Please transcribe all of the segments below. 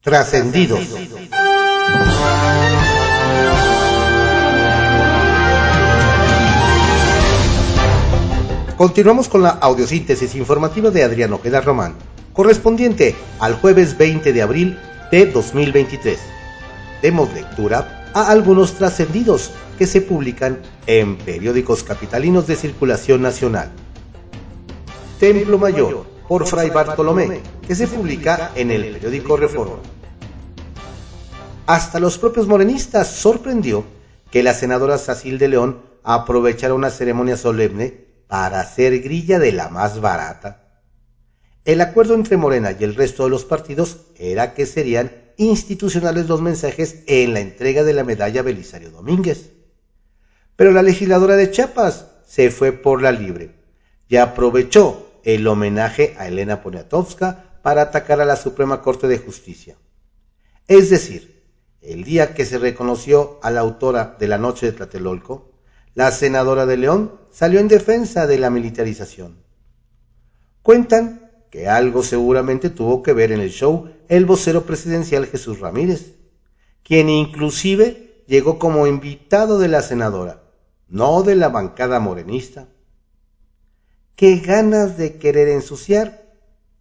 Trascendidos. Continuamos con la audiosíntesis informativa de Adriano Ojeda Román, correspondiente al jueves 20 de abril de 2023. Demos lectura a algunos trascendidos que se publican en periódicos capitalinos de circulación nacional. Templo Mayor, por Fray Bartolomé, que se publica en el periódico Reforma. Hasta los propios morenistas sorprendió que la senadora Sacil de León aprovechara una ceremonia solemne para hacer grilla de la más barata. El acuerdo entre Morena y el resto de los partidos era que serían institucionales los mensajes en la entrega de la medalla Belisario Domínguez. Pero la legisladora de Chiapas se fue por la libre y aprovechó el homenaje a Elena Poniatowska para atacar a la Suprema Corte de Justicia. Es decir, el día que se reconoció a la autora de la Noche de Tlatelolco, la senadora de León salió en defensa de la militarización. Cuentan que algo seguramente tuvo que ver en el show el vocero presidencial Jesús Ramírez, quien inclusive llegó como invitado de la senadora, no de la bancada morenista. Qué ganas de querer ensuciar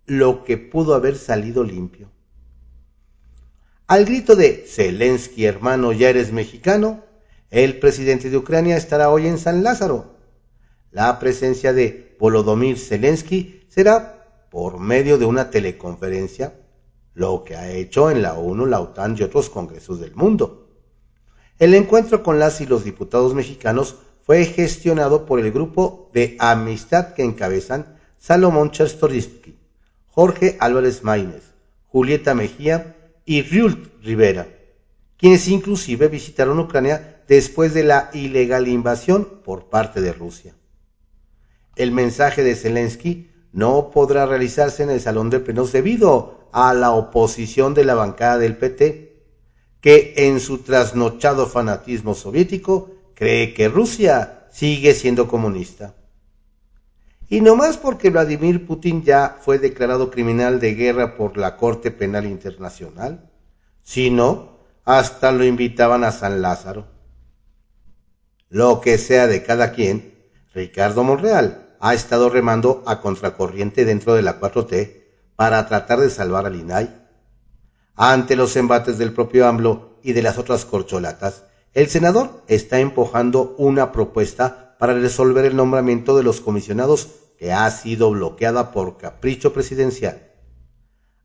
lo que pudo haber salido limpio. Al grito de Zelensky, hermano, ya eres mexicano, el presidente de Ucrania estará hoy en San Lázaro. La presencia de Volodymyr Zelensky será por medio de una teleconferencia, lo que ha hecho en la ONU, la OTAN y otros congresos del mundo. El encuentro con las y los diputados mexicanos fue gestionado por el grupo de amistad que encabezan Salomón Chertorivsky, Jorge Álvarez Maínez, Julieta Mejía y Ryult Rivera, quienes inclusive visitaron Ucrania después de la ilegal invasión por parte de Rusia. El mensaje de Zelensky no podrá realizarse en el Salón de Plenos debido a la oposición de la bancada del PT, que en su trasnochado fanatismo soviético cree que Rusia sigue siendo comunista. Y no más porque Vladimir Putin ya fue declarado criminal de guerra por la Corte Penal Internacional, sino hasta lo invitaban a San Lázaro. Lo que sea de cada quien, Ricardo Monreal ha estado remando a contracorriente dentro de la 4T para tratar de salvar al INAI. Ante los embates del propio AMLO y de las otras corcholatas, el senador está empujando una propuesta para resolver el nombramiento de los comisionados que ha sido bloqueada por capricho presidencial.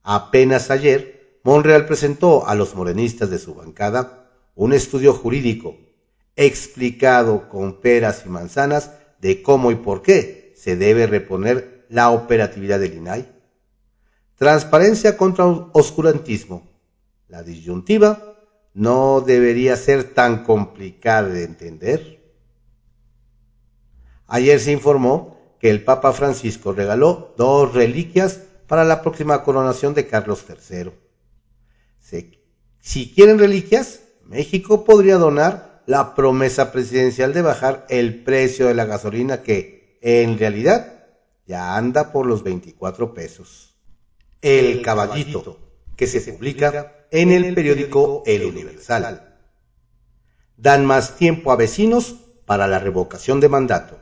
Apenas ayer, Monreal presentó a los morenistas de su bancada un estudio jurídico explicado con peras y manzanas de cómo y por qué se debe reponer la operatividad del INAI. Transparencia contra oscurantismo. La disyuntiva no debería ser tan complicada de entender. Ayer se informó que el Papa Francisco regaló dos reliquias para la próxima coronación de Carlos III. Si quieren reliquias, México podría donar la promesa presidencial de bajar el precio de la gasolina que en realidad ya anda por los 24 pesos. El caballito, que se publica en el periódico El Universal. Dan más tiempo a vecinos para la revocación de mandato.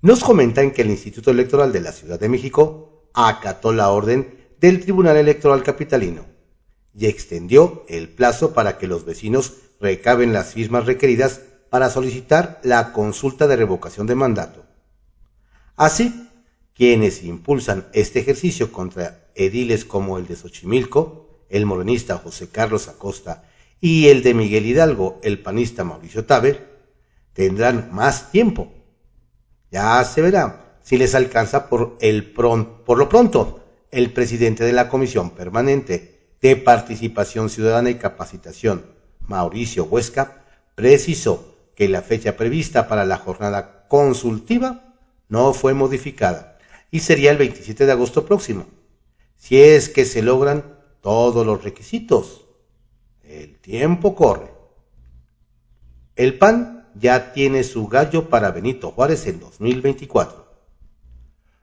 Nos comentan que el Instituto Electoral de la Ciudad de México acató la orden del Tribunal Electoral Capitalino y extendió el plazo para que los vecinos recaben las firmas requeridas para solicitar la consulta de revocación de mandato. Así, quienes impulsan este ejercicio contra ediles como el de Xochimilco, el morenista José Carlos Acosta y el de Miguel Hidalgo, el panista Mauricio Taber, tendrán más tiempo. Ya se verá si les alcanza por, el por lo pronto el presidente de la Comisión Permanente de Participación Ciudadana y Capacitación, Mauricio Huesca, precisó que la fecha prevista para la jornada consultiva no fue modificada y sería el 27 de agosto próximo, si es que se logran todos los requisitos. El tiempo corre. El PAN ya tiene su gallo para Benito Juárez en 2024.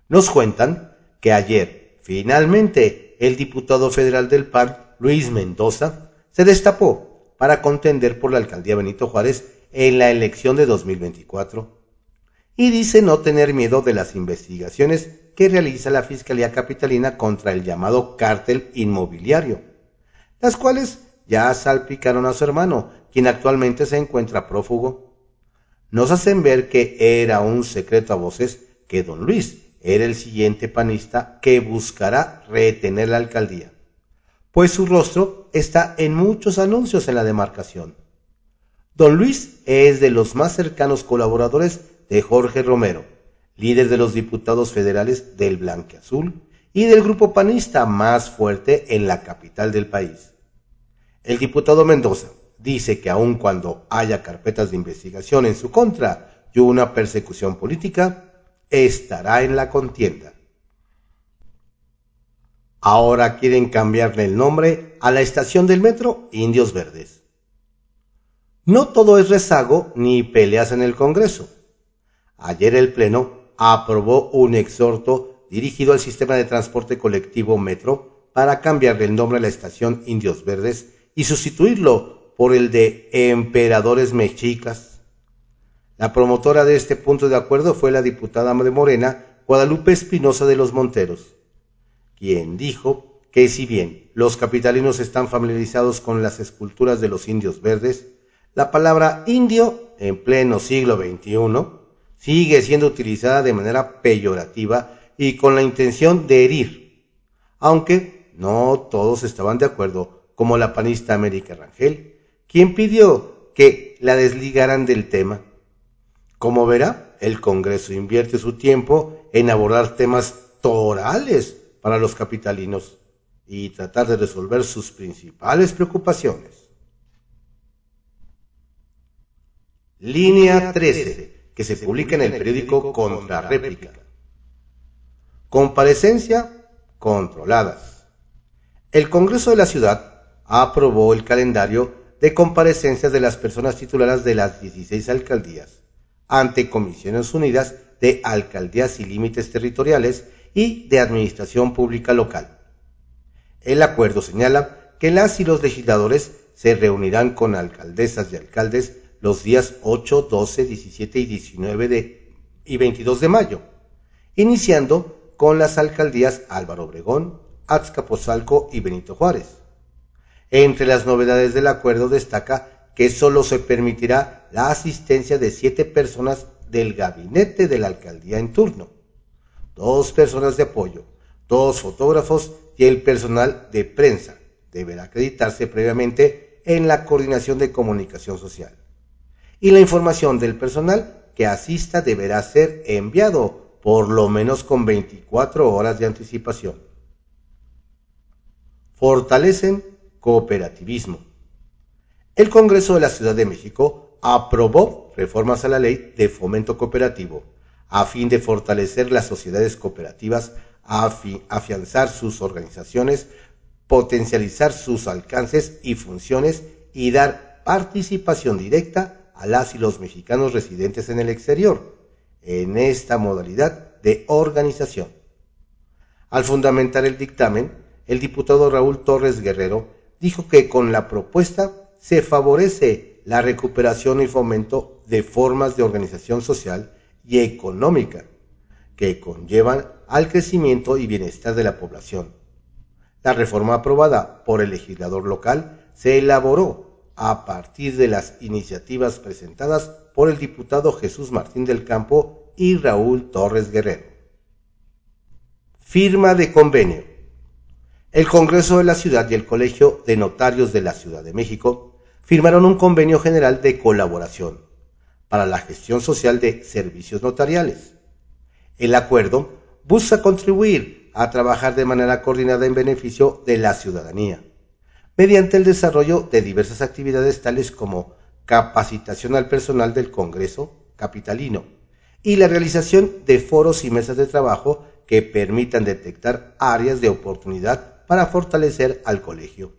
Nos cuentan que ayer, finalmente, el diputado federal del PAN, Luis Mendoza, se destapó para contender por la alcaldía Benito Juárez en la elección de 2024 y dice no tener miedo de las investigaciones que realiza la Fiscalía Capitalina contra el llamado cártel inmobiliario, las cuales ya salpicaron a su hermano, quien actualmente se encuentra prófugo. Nos hacen ver que era un secreto a voces que don Luis era el siguiente panista que buscará retener la alcaldía, pues su rostro está en muchos anuncios en la demarcación. Don Luis es de los más cercanos colaboradores de Jorge Romero, líder de los diputados federales del Blanqueazul y del grupo panista más fuerte en la capital del país. El diputado Mendoza dice que aun cuando haya carpetas de investigación en su contra y una persecución política, estará en la contienda. Ahora quieren cambiarle el nombre a la estación del metro Indios Verdes. No todo es rezago ni peleas en el Congreso. Ayer el Pleno aprobó un exhorto dirigido al sistema de transporte colectivo Metro para cambiarle el nombre a la estación Indios Verdes y sustituirlo por el de Emperadores Mexicas. La promotora de este punto de acuerdo fue la diputada de Morena, Guadalupe Espinosa de los Monteros, quien dijo que si bien los capitalinos están familiarizados con las esculturas de los indios verdes, la palabra indio, en pleno siglo XXI, sigue siendo utilizada de manera peyorativa y con la intención de herir, aunque no todos estaban de acuerdo, como la panista América Rangel, quien pidió que la desligaran del tema. Como verá, el Congreso invierte su tiempo en abordar temas torales para los capitalinos y tratar de resolver sus principales preocupaciones. Línea 13, que se publica en el periódico Contrarréplica. Comparecencia controladas. El Congreso de la Ciudad aprobó el calendario de comparecencias de las personas tituladas de las 16 alcaldías ante Comisiones Unidas de Alcaldías y Límites Territoriales y de Administración Pública Local. El acuerdo señala que las y los legisladores se reunirán con alcaldesas y alcaldes los días 8, 12, 17 y 19 de, y 22 de mayo, iniciando con las alcaldías Álvaro Obregón, Azcapotzalco y Benito Juárez. Entre las novedades del acuerdo destaca que solo se permitirá la asistencia de siete personas del gabinete de la alcaldía en turno, dos personas de apoyo, dos fotógrafos y el personal de prensa. Deberá acreditarse previamente en la coordinación de comunicación social y la información del personal que asista deberá ser enviado por lo menos con 24 horas de anticipación. Fortalecen cooperativismo. El Congreso de la Ciudad de México aprobó reformas a la ley de fomento cooperativo a fin de fortalecer las sociedades cooperativas, afianzar sus organizaciones, potencializar sus alcances y funciones y dar participación directa a las y los mexicanos residentes en el exterior en esta modalidad de organización. Al fundamentar el dictamen, el diputado Raúl Torres Guerrero dijo que con la propuesta se favorece la recuperación y fomento de formas de organización social y económica que conllevan al crecimiento y bienestar de la población. La reforma aprobada por el legislador local se elaboró a partir de las iniciativas presentadas por el diputado Jesús Martín del Campo y Raúl Torres Guerrero. Firma de convenio. El Congreso de la Ciudad y el Colegio de Notarios de la Ciudad de México firmaron un convenio general de colaboración para la gestión social de servicios notariales. El acuerdo busca contribuir a trabajar de manera coordinada en beneficio de la ciudadanía mediante el desarrollo de diversas actividades tales como capacitación al personal del Congreso capitalino y la realización de foros y mesas de trabajo que permitan detectar áreas de oportunidad para fortalecer al colegio.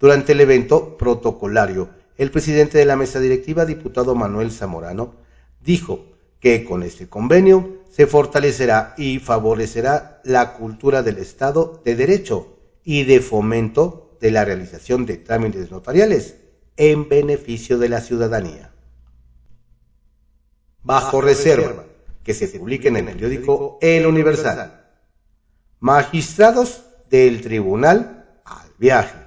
Durante el evento protocolario, el presidente de la mesa directiva, diputado Manuel Zamorano, dijo que con este convenio se fortalecerá y favorecerá la cultura del Estado de Derecho y de fomento de la realización de trámites notariales en beneficio de la ciudadanía. Bajo reserva que se publique en el periódico El Universal. Magistrados del Tribunal al viaje.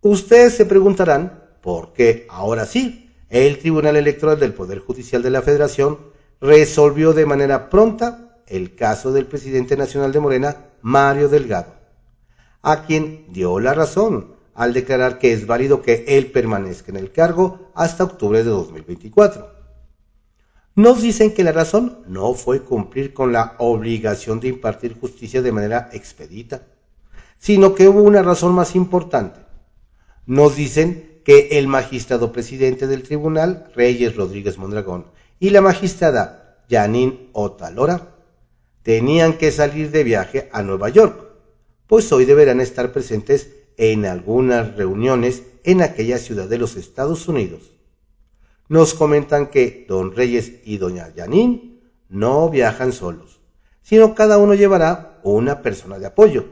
Ustedes se preguntarán por qué ahora sí el Tribunal Electoral del Poder Judicial de la Federación resolvió de manera pronta el caso del presidente nacional de Morena, Mario Delgado, a quien dio la razón al declarar que es válido que él permanezca en el cargo hasta octubre de 2024. Nos dicen que la razón no fue cumplir con la obligación de impartir justicia de manera expedita, sino que hubo una razón más importante. Nos dicen que el magistrado presidente del tribunal, Reyes Rodríguez Mondragón, y la magistrada Janine Otalora tenían que salir de viaje a Nueva York, pues hoy deberán estar presentes en algunas reuniones en aquella ciudad de los Estados Unidos nos comentan que don Reyes y doña Yanín no viajan solos, sino cada uno llevará una persona de apoyo.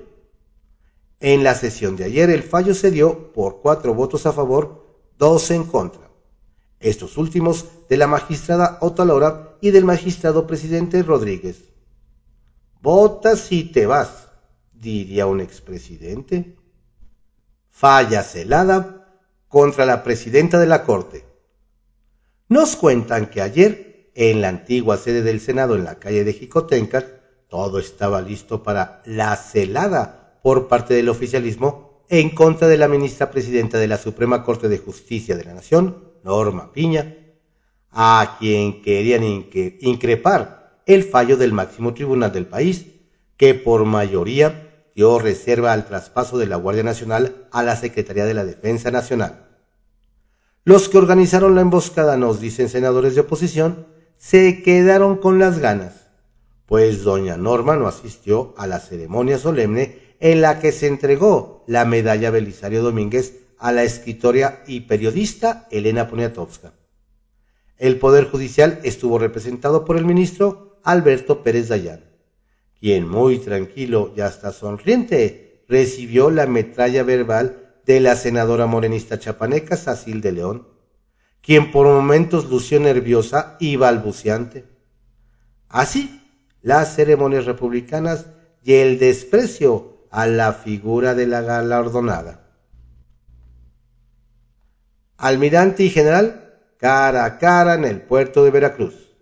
En la sesión de ayer el fallo se dio por cuatro votos a favor, dos en contra. Estos últimos de la magistrada Otalora y del magistrado presidente Rodríguez. Votas si te vas, diría un expresidente. Falla celada contra la presidenta de la Corte. Nos cuentan que ayer, en la antigua sede del Senado en la calle de Jicotenca, todo estaba listo para la celada por parte del oficialismo en contra de la ministra presidenta de la Suprema Corte de Justicia de la Nación, Norma Piña, a quien querían increpar el fallo del máximo tribunal del país, que por mayoría dio reserva al traspaso de la Guardia Nacional a la Secretaría de la Defensa Nacional. Los que organizaron la emboscada, nos dicen senadores de oposición, se quedaron con las ganas, pues doña Norma no asistió a la ceremonia solemne en la que se entregó la medalla Belisario Domínguez a la escritora y periodista Elena Poniatowska. El Poder Judicial estuvo representado por el ministro Alberto Pérez Dayán, quien muy tranquilo y hasta sonriente recibió la metralla verbal de la senadora morenista chapaneca Sacil de León, quien por momentos lució nerviosa y balbuceante. Así, las ceremonias republicanas y el desprecio a la figura de la galardonada. Almirante y general, cara a cara en el puerto de Veracruz.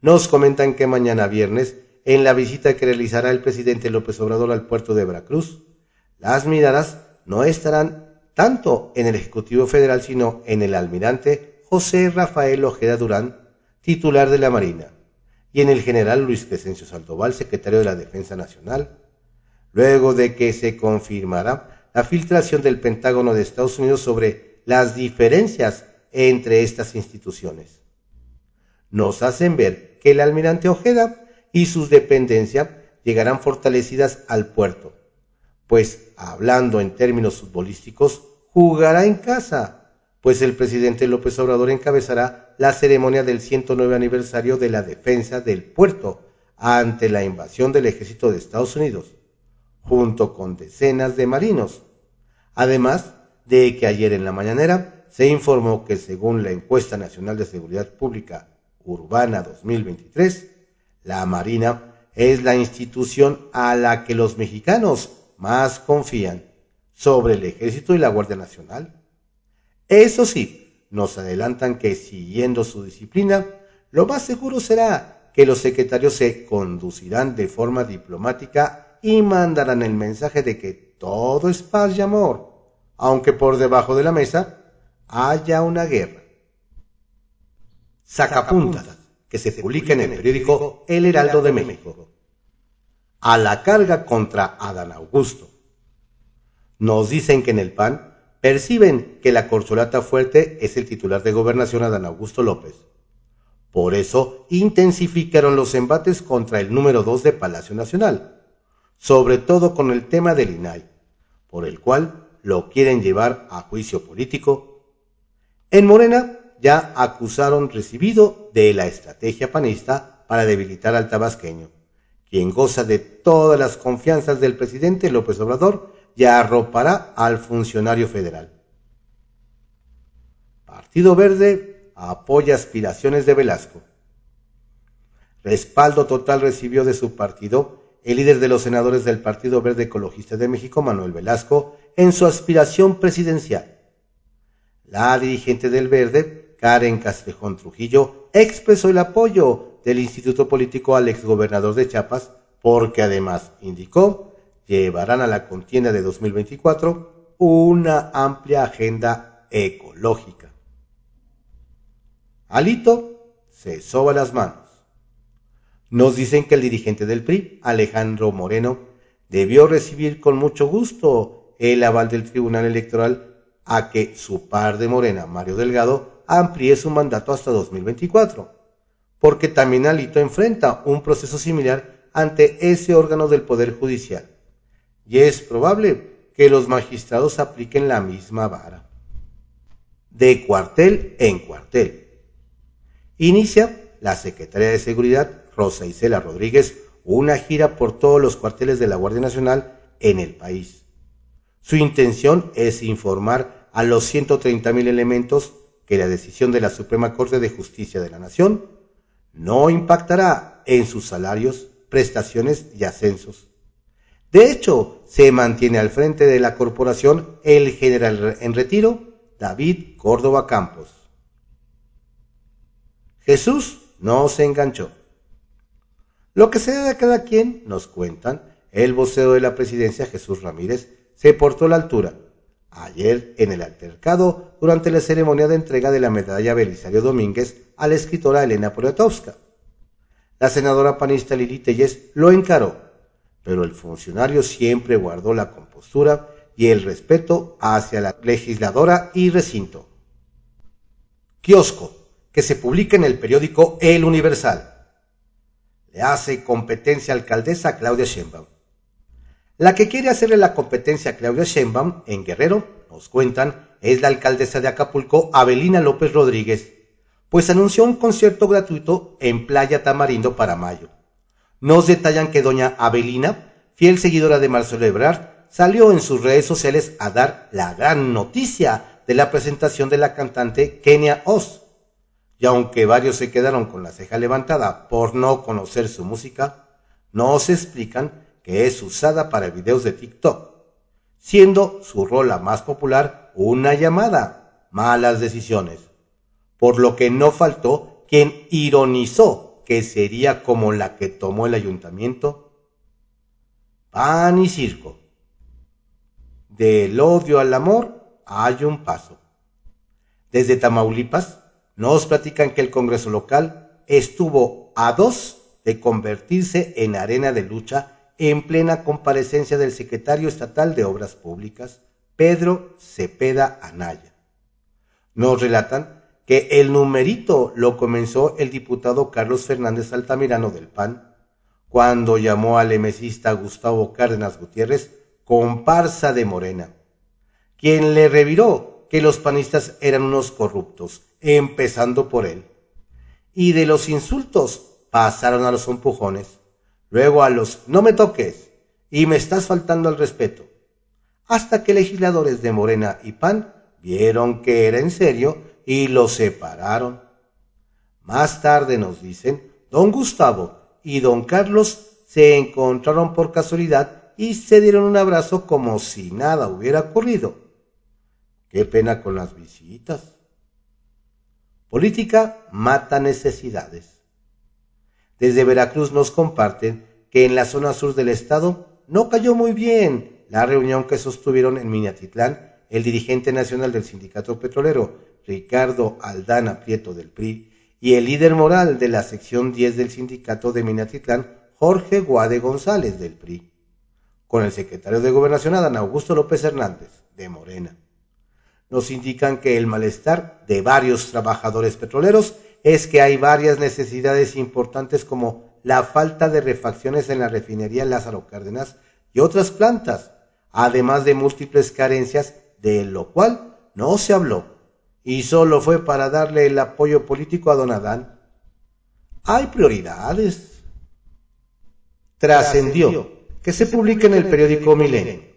Nos comentan que mañana viernes, en la visita que realizará el presidente López Obrador al puerto de Veracruz, las miradas no estarán tanto en el Ejecutivo Federal, sino en el almirante José Rafael Ojeda Durán, titular de la Marina, y en el general Luis Crescencio Saltoval, secretario de la Defensa Nacional, luego de que se confirmará la filtración del Pentágono de Estados Unidos sobre las diferencias entre estas instituciones. Nos hacen ver que el almirante Ojeda y sus dependencias llegarán fortalecidas al puerto, pues hablando en términos futbolísticos, jugará en casa, pues el presidente López Obrador encabezará la ceremonia del 109 aniversario de la defensa del puerto ante la invasión del ejército de Estados Unidos, junto con decenas de marinos. Además de que ayer en la mañanera se informó que según la encuesta nacional de seguridad pública urbana 2023, la Marina es la institución a la que los mexicanos más confían sobre el ejército y la Guardia Nacional. Eso sí, nos adelantan que siguiendo su disciplina, lo más seguro será que los secretarios se conducirán de forma diplomática y mandarán el mensaje de que todo es paz y amor, aunque por debajo de la mesa haya una guerra. Sacapuntas, que se publica en el periódico El Heraldo de México a la carga contra Adán Augusto. Nos dicen que en el PAN perciben que la corcholata fuerte es el titular de gobernación Adán Augusto López. Por eso intensificaron los embates contra el número 2 de Palacio Nacional, sobre todo con el tema del INAI, por el cual lo quieren llevar a juicio político. En Morena ya acusaron recibido de la estrategia panista para debilitar al tabasqueño quien goza de todas las confianzas del presidente López Obrador, y arropará al funcionario federal. Partido Verde apoya aspiraciones de Velasco. Respaldo total recibió de su partido el líder de los senadores del Partido Verde Ecologista de México, Manuel Velasco, en su aspiración presidencial. La dirigente del Verde, Karen Castrejón Trujillo, expresó el apoyo del Instituto Político al exgobernador de Chiapas, porque además indicó llevarán a la contienda de 2024 una amplia agenda ecológica. Alito se soba las manos. Nos dicen que el dirigente del PRI, Alejandro Moreno, debió recibir con mucho gusto el aval del Tribunal Electoral a que su par de Morena, Mario Delgado, amplíe su mandato hasta 2024, porque también Alito enfrenta un proceso similar ante ese órgano del Poder Judicial, y es probable que los magistrados apliquen la misma vara. De cuartel en cuartel. Inicia la Secretaría de Seguridad Rosa Isela Rodríguez una gira por todos los cuarteles de la Guardia Nacional en el país. Su intención es informar a los 130 mil elementos que la decisión de la Suprema Corte de Justicia de la Nación no impactará en sus salarios, prestaciones y ascensos. De hecho, se mantiene al frente de la corporación el general en retiro, David Córdoba Campos. Jesús no se enganchó. Lo que sea de cada quien, nos cuentan, el vocero de la presidencia, Jesús Ramírez, se portó a la altura. Ayer, en el altercado, durante la ceremonia de entrega de la medalla Belisario Domínguez a la escritora Elena Poniatowska. La senadora panista Lili Telles lo encaró, pero el funcionario siempre guardó la compostura y el respeto hacia la legisladora y recinto. Kiosco, que se publica en el periódico El Universal le hace competencia alcaldesa Claudia Sheinbaum. La que quiere hacerle la competencia a Claudia Sheinbaum en Guerrero, nos cuentan, es la alcaldesa de Acapulco, Abelina López Rodríguez, pues anunció un concierto gratuito en Playa Tamarindo para mayo. Nos detallan que doña Abelina, fiel seguidora de Marcelo Ebrard, salió en sus redes sociales a dar la gran noticia de la presentación de la cantante Kenia Oz, y aunque varios se quedaron con la ceja levantada por no conocer su música, no se explican que es usada para videos de TikTok, siendo su rola más popular una llamada, malas decisiones, por lo que no faltó quien ironizó que sería como la que tomó el ayuntamiento. Pan y circo. Del odio al amor hay un paso. Desde Tamaulipas, nos platican que el Congreso local estuvo a dos de convertirse en arena de lucha en plena comparecencia del secretario estatal de Obras Públicas, Pedro Cepeda Anaya. Nos relatan que el numerito lo comenzó el diputado Carlos Fernández Altamirano del PAN, cuando llamó al emesista Gustavo Cárdenas Gutiérrez comparsa de Morena, quien le reviró que los panistas eran unos corruptos empezando por él. Y de los insultos pasaron a los empujones, luego a los no me toques y me estás faltando al respeto, hasta que legisladores de Morena y PAN vieron que era en serio y los separaron. Más tarde nos dicen, don Gustavo y don Carlos se encontraron por casualidad y se dieron un abrazo como si nada hubiera ocurrido. Qué pena con las visitas. Política mata necesidades. Desde Veracruz nos comparten que en la zona sur del estado no cayó muy bien la reunión que sostuvieron en Minatitlán el dirigente nacional del sindicato petrolero, Ricardo Aldana Prieto del PRI, y el líder moral de la sección 10 del sindicato de Minatitlán, Jorge Guade González del PRI, con el secretario de Gobernación Adán Augusto López Hernández, de Morena. Nos indican que el malestar de varios trabajadores petroleros es que hay varias necesidades importantes como la falta de refacciones en la refinería Lázaro Cárdenas y otras plantas, además de múltiples carencias, de lo cual no se habló y solo fue para darle el apoyo político a don Adán. Hay prioridades. Trascendió que se publica en el periódico Milenio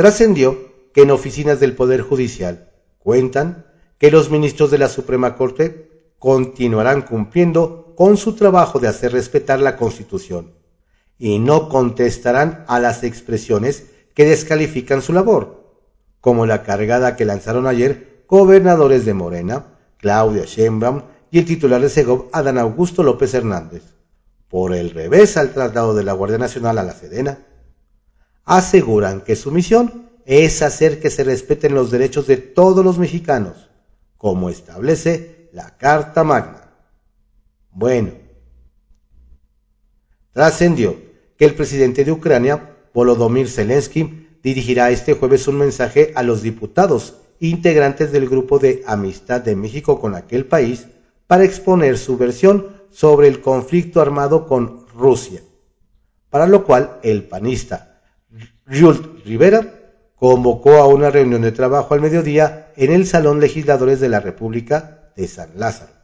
trascendió que en oficinas del Poder Judicial cuentan que los ministros de la Suprema Corte continuarán cumpliendo con su trabajo de hacer respetar la Constitución y no contestarán a las expresiones que descalifican su labor, como la cargada que lanzaron ayer gobernadores de Morena, Claudia Sheinbaum y el titular de Segov, Adán Augusto López Hernández, por el revés al traslado de la Guardia Nacional a la Sedena. Aseguran que su misión es hacer que se respeten los derechos de todos los mexicanos, como establece la Carta Magna. Bueno, trascendió que el presidente de Ucrania, Volodymyr Zelensky, dirigirá este jueves un mensaje a los diputados integrantes del Grupo de Amistad de México con aquel país para exponer su versión sobre el conflicto armado con Rusia, para lo cual el panista Jules Rivera convocó a una reunión de trabajo al mediodía en el Salón Legisladores de la República de San Lázaro.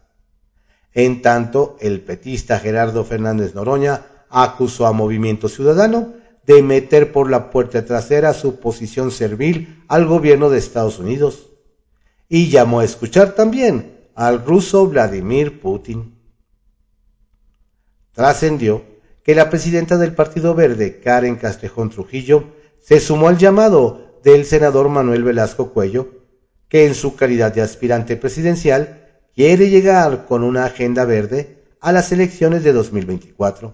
En tanto, el petista Gerardo Fernández Noroña acusó a Movimiento Ciudadano de meter por la puerta trasera su posición servil al gobierno de Estados Unidos y llamó a escuchar también al ruso Vladimir Putin. Trascendió que la presidenta del Partido Verde, Karen Castrejón Trujillo, se sumó al llamado del senador Manuel Velasco Cuello, que en su calidad de aspirante presidencial quiere llegar con una agenda verde a las elecciones de 2024.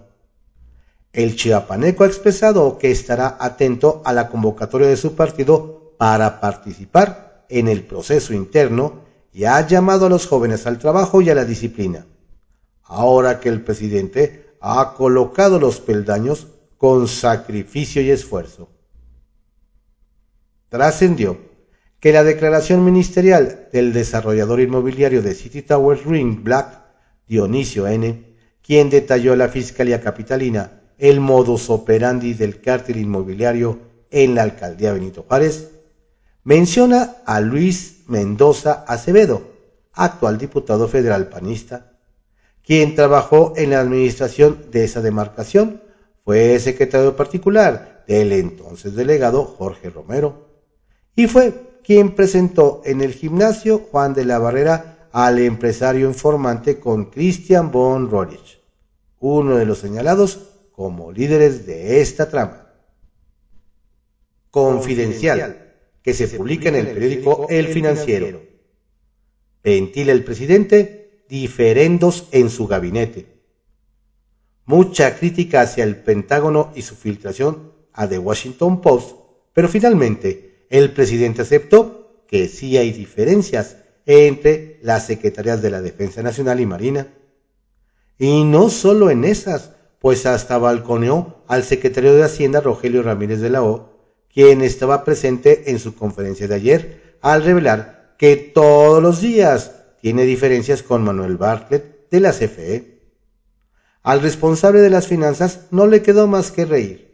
El chiapaneco ha expresado que estará atento a la convocatoria de su partido para participar en el proceso interno y ha llamado a los jóvenes al trabajo y a la disciplina. Ahora que el presidente ha colocado los peldaños con sacrificio y esfuerzo. Trascendió que la declaración ministerial del desarrollador inmobiliario de City Towers Ring Black, Dionisio N., quien detalló a la Fiscalía Capitalina el modus operandi del cártel inmobiliario en la alcaldía Benito Juárez, menciona a Luis Mendoza Acevedo, actual diputado federal panista, quien trabajó en la administración de esa demarcación, fue secretario particular del entonces delegado Jorge Romero, y fue quien presentó en el gimnasio Juan de la Barrera al empresario informante con Christian von Rorich, uno de los señalados como líderes de esta trama. Confidencial, que se publica en el periódico El Financiero. Ventila el presidente diferendos en su gabinete. Mucha crítica hacia el Pentágono y su filtración a The Washington Post, pero finalmente el presidente aceptó que sí hay diferencias entre las secretarías de la Defensa Nacional y Marina. Y no solo en esas, pues hasta balconeó al secretario de Hacienda Rogelio Ramírez de la O, quien estaba presente en su conferencia de ayer, al revelar que todos los días tiene diferencias con Manuel Bartlett de la CFE. Al responsable de las finanzas no le quedó más que reír.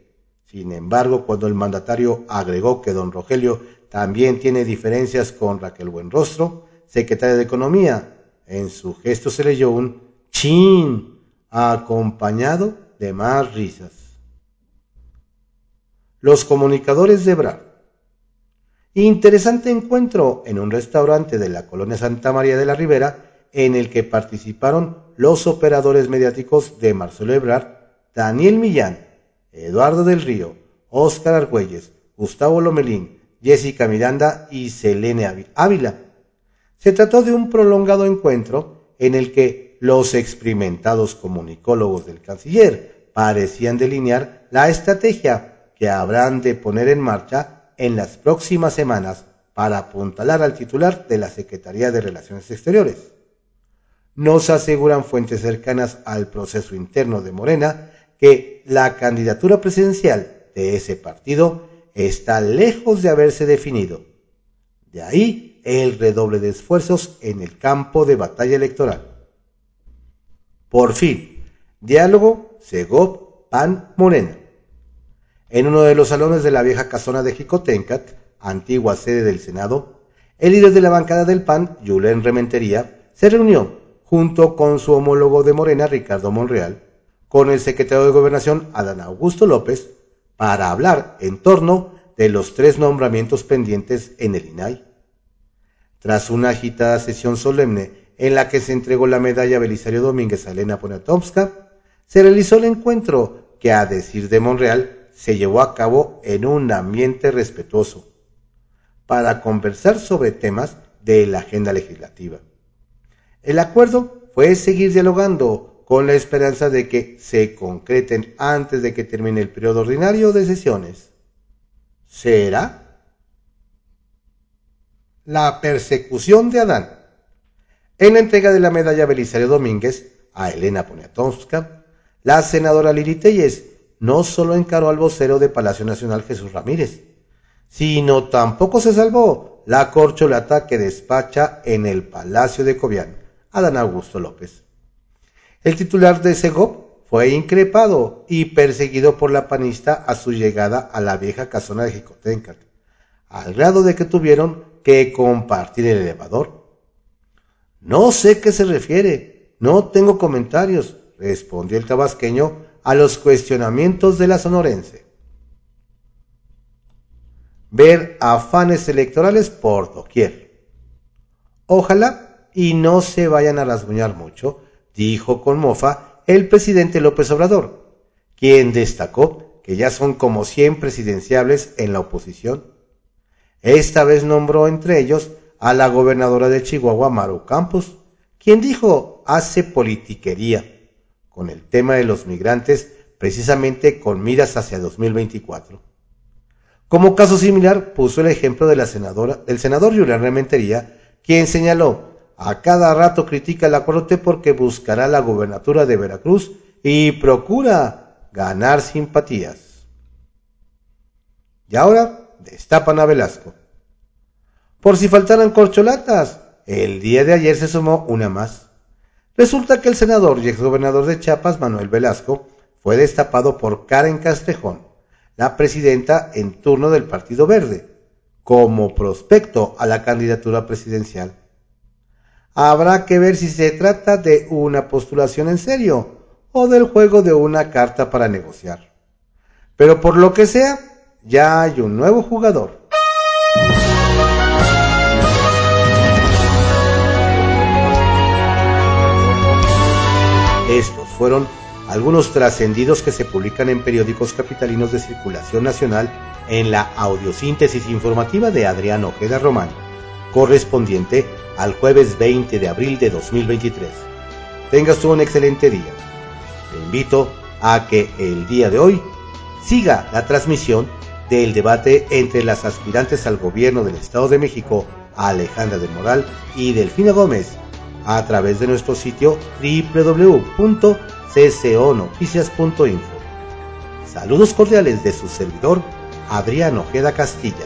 Sin embargo, cuando el mandatario agregó que don Rogelio también tiene diferencias con Raquel Buenrostro, secretaria de Economía, en su gesto se leyó un chin acompañado de más risas. Los comunicadores de Bra. Interesante encuentro en un restaurante de la colonia Santa María de la Ribera en el que participaron los operadores mediáticos de Marcelo Ebrard, Daniel Millán, Eduardo del Río, Óscar Argüelles, Gustavo Lomelín, Jessica Miranda y Selene Ávila. Se trató de un prolongado encuentro en el que los experimentados comunicólogos del canciller parecían delinear la estrategia que habrán de poner en marcha en las próximas semanas para apuntalar al titular de la Secretaría de Relaciones Exteriores. Nos aseguran fuentes cercanas al proceso interno de Morena que la candidatura presidencial de ese partido está lejos de haberse definido. De ahí el redoble de esfuerzos en el campo de batalla electoral. Por fin, diálogo Segov Pan Morena. En uno de los salones de la vieja casona de Jicotencat, antigua sede del Senado, el líder de la bancada del PAN, Julen Rementería, se reunió junto con su homólogo de Morena, Ricardo Monreal, con el secretario de Gobernación, Adán Augusto López, para hablar en torno de los tres nombramientos pendientes en el INAI. Tras una agitada sesión solemne en la que se entregó la medalla Belisario Domínguez a Elena Poniatowska, se realizó el encuentro que, a decir de Monreal, se llevó a cabo en un ambiente respetuoso para conversar sobre temas de la agenda legislativa. El acuerdo fue seguir dialogando con la esperanza de que se concreten antes de que termine el periodo ordinario de sesiones. ¿Será? La persecución de Adán. En la entrega de la medalla Belisario Domínguez a Elena Poniatowska, la senadora Lili Telles no solo encaró al vocero de Palacio Nacional Jesús Ramírez, sino tampoco se salvó la corcholata que despacha en el Palacio de Cobián, Adán Augusto López. El titular de Segov fue increpado y perseguido por la panista a su llegada a la vieja casona de Jicotencat, al grado de que tuvieron que compartir el elevador. No sé qué se refiere, no tengo comentarios, respondió el tabasqueño a los cuestionamientos de la sonorense. Ver afanes electorales por doquier. Ojalá y no se vayan a rasguñar mucho, dijo con mofa el presidente López Obrador, quien destacó que ya son como 100 presidenciables en la oposición. Esta vez nombró entre ellos a la gobernadora de Chihuahua, Maru Campos, quien dijo hace politiquería con el tema de los migrantes precisamente con miras hacia 2024. Como caso similar puso el ejemplo de la senadora, del senador Julián Rementería, quien señaló, a cada rato critica la Corte porque buscará la gobernatura de Veracruz y procura ganar simpatías. Y ahora destapan a Velasco. Por si faltaran corcholatas, el día de ayer se sumó una más. Resulta que el senador y exgobernador de Chiapas, Manuel Velasco, fue destapado por Karen Castrejón, la presidenta en turno del Partido Verde, como prospecto a la candidatura presidencial. Habrá que ver si se trata de una postulación en serio o del juego de una carta para negociar. Pero por lo que sea, ya hay un nuevo jugador. Estos fueron algunos trascendidos que se publican en periódicos capitalinos de circulación nacional en la audiosíntesis informativa de Adrián Ojeda Román, correspondiente al jueves 20 de abril de 2023. Tengas un excelente día. Te invito a que el día de hoy siga la transmisión del debate entre las aspirantes al gobierno del Estado de México, Alejandra del Moral y Delfina Gómez, a través de nuestro sitio www.cconoticias.info. Saludos cordiales de su servidor, Adrián Ojeda Castilla.